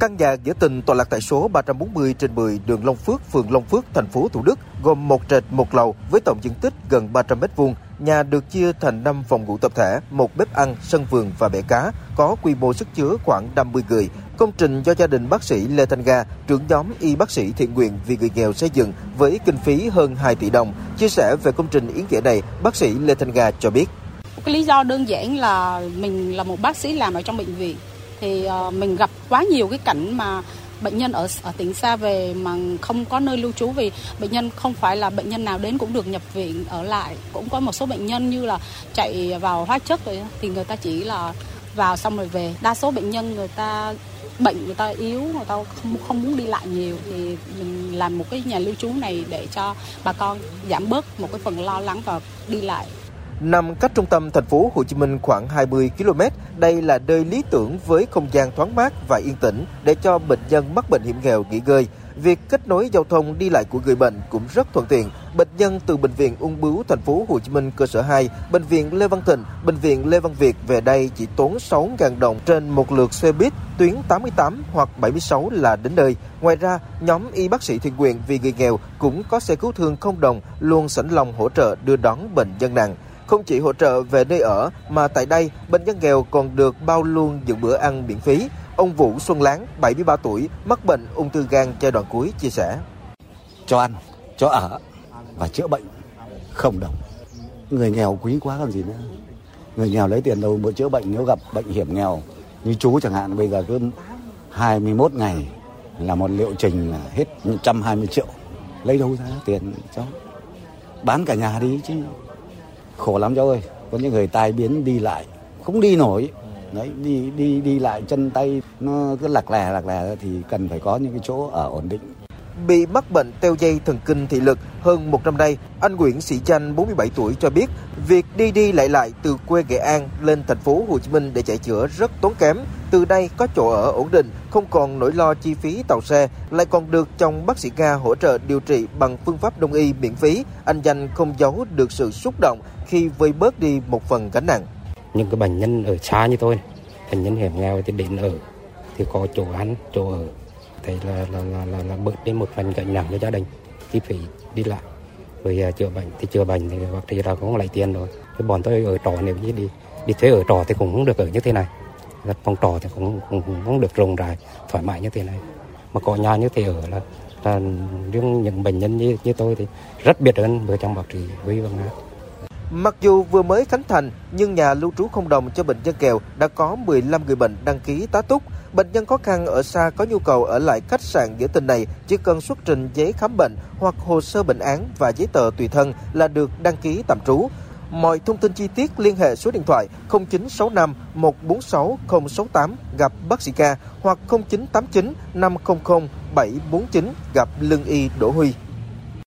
Căn nhà nghĩa tình tọa lạc tại số 340 trên 10 đường Long Phước, phường Long Phước, thành phố Thủ Đức, gồm một trệt, một lầu với tổng diện tích gần 300 m2. Nhà được chia thành 5 phòng ngủ tập thể, một bếp ăn, sân vườn và bể cá, có quy mô sức chứa khoảng 50 người. Công trình do gia đình bác sĩ Lê Thanh Ga, trưởng nhóm y bác sĩ thiện nguyện vì người nghèo xây dựng với kinh phí hơn 2 tỷ đồng. Chia sẻ về công trình ý nghĩa này, bác sĩ Lê Thanh Ga cho biết. Cái lý do đơn giản là mình là một bác sĩ làm ở trong bệnh viện thì ờ, mình gặp quá nhiều cái cảnh mà bệnh nhân ở ở tỉnh xa về mà không có nơi lưu trú vì bệnh nhân không phải là bệnh nhân nào đến cũng được nhập viện ở lại. Cũng có một số bệnh nhân như là chạy vào hóa chất rồi thì người ta chỉ là vào xong rồi về. Đa số bệnh nhân người ta, bệnh người ta yếu, người ta không không muốn đi lại nhiều thì mình làm một cái nhà lưu trú này để cho bà con giảm bớt một cái phần lo lắng và đi lại. Nằm cách trung tâm thành phố Hồ Chí Minh khoảng 20 km, đây là nơi lý tưởng với không gian thoáng mát và yên tĩnh để cho bệnh nhân mắc bệnh hiểm nghèo nghỉ ngơi. Việc kết nối giao thông đi lại của người bệnh cũng rất thuận tiện. Bệnh nhân từ bệnh viện Ung bướu thành phố Hồ Chí Minh cơ sở 2, bệnh viện Lê Văn Thịnh, bệnh viện Lê Văn Việt về đây chỉ tốn 6.000 đồng trên một lượt xe buýt tuyến 88 hoặc 76 là đến nơi. Ngoài ra, nhóm y bác sĩ thiện nguyện vì người nghèo cũng có xe cứu thương không đồng luôn sẵn lòng hỗ trợ đưa đón bệnh nhân nặng. Không chỉ hỗ trợ về nơi ở mà tại đây bệnh nhân nghèo còn được bao luôn những bữa ăn miễn phí. Ông Vũ Xuân Láng, 73 tuổi, mắc bệnh ung thư gan giai đoạn cuối chia sẻ. Cho ăn, cho ở và chữa bệnh không đồng. Người nghèo quý quá còn gì nữa. Người nghèo lấy tiền đâu mà chữa bệnh nếu gặp bệnh hiểm nghèo như chú chẳng hạn bây giờ cứ 21 ngày là một liệu trình là hết 120 triệu. Lấy đâu ra tiền cho Bán cả nhà đi chứ khổ lắm cháu ơi có những người tai biến đi lại không đi nổi đấy đi đi đi lại chân tay nó cứ lạc lè lạc lè thì cần phải có những cái chỗ ở ổn định bị mắc bệnh teo dây thần kinh thị lực hơn một năm nay, anh Nguyễn Sĩ Chanh, 47 tuổi cho biết, việc đi đi lại lại từ quê Nghệ An lên thành phố Hồ Chí Minh để chạy chữa rất tốn kém. Từ đây có chỗ ở ổn định, không còn nỗi lo chi phí tàu xe, lại còn được chồng bác sĩ Nga hỗ trợ điều trị bằng phương pháp đông y miễn phí. Anh Danh không giấu được sự xúc động khi vơi bớt đi một phần gánh nặng. Những cái bệnh nhân ở xa như tôi, bệnh nhân hiểm nghèo thì đến ở thì có chỗ ăn, chỗ ở thì là là là là, là bớt đi một phần gánh nặng cho gia đình chi phí đi lại rồi giờ à, chữa bệnh thì chữa bệnh thì bác sĩ là cũng lấy tiền rồi cái bọn tôi ở trọ nếu như đi đi thuê ở trọ thì cũng không được ở như thế này phòng trọ thì cũng, cũng, cũng không được rộng rãi thoải mái như thế này mà có nhà như thế ở là là riêng những bệnh nhân như như tôi thì rất biết ơn vợ chồng bác sĩ Huy và Nga. Mặc dù vừa mới khánh thành, nhưng nhà lưu trú không đồng cho bệnh nhân nghèo đã có 15 người bệnh đăng ký tá túc. Bệnh nhân khó khăn ở xa có nhu cầu ở lại khách sạn giữa tình này chỉ cần xuất trình giấy khám bệnh hoặc hồ sơ bệnh án và giấy tờ tùy thân là được đăng ký tạm trú. Mọi thông tin chi tiết liên hệ số điện thoại 0965 146 068 gặp bác sĩ ca hoặc 0989 500 749 gặp lương y Đỗ Huy.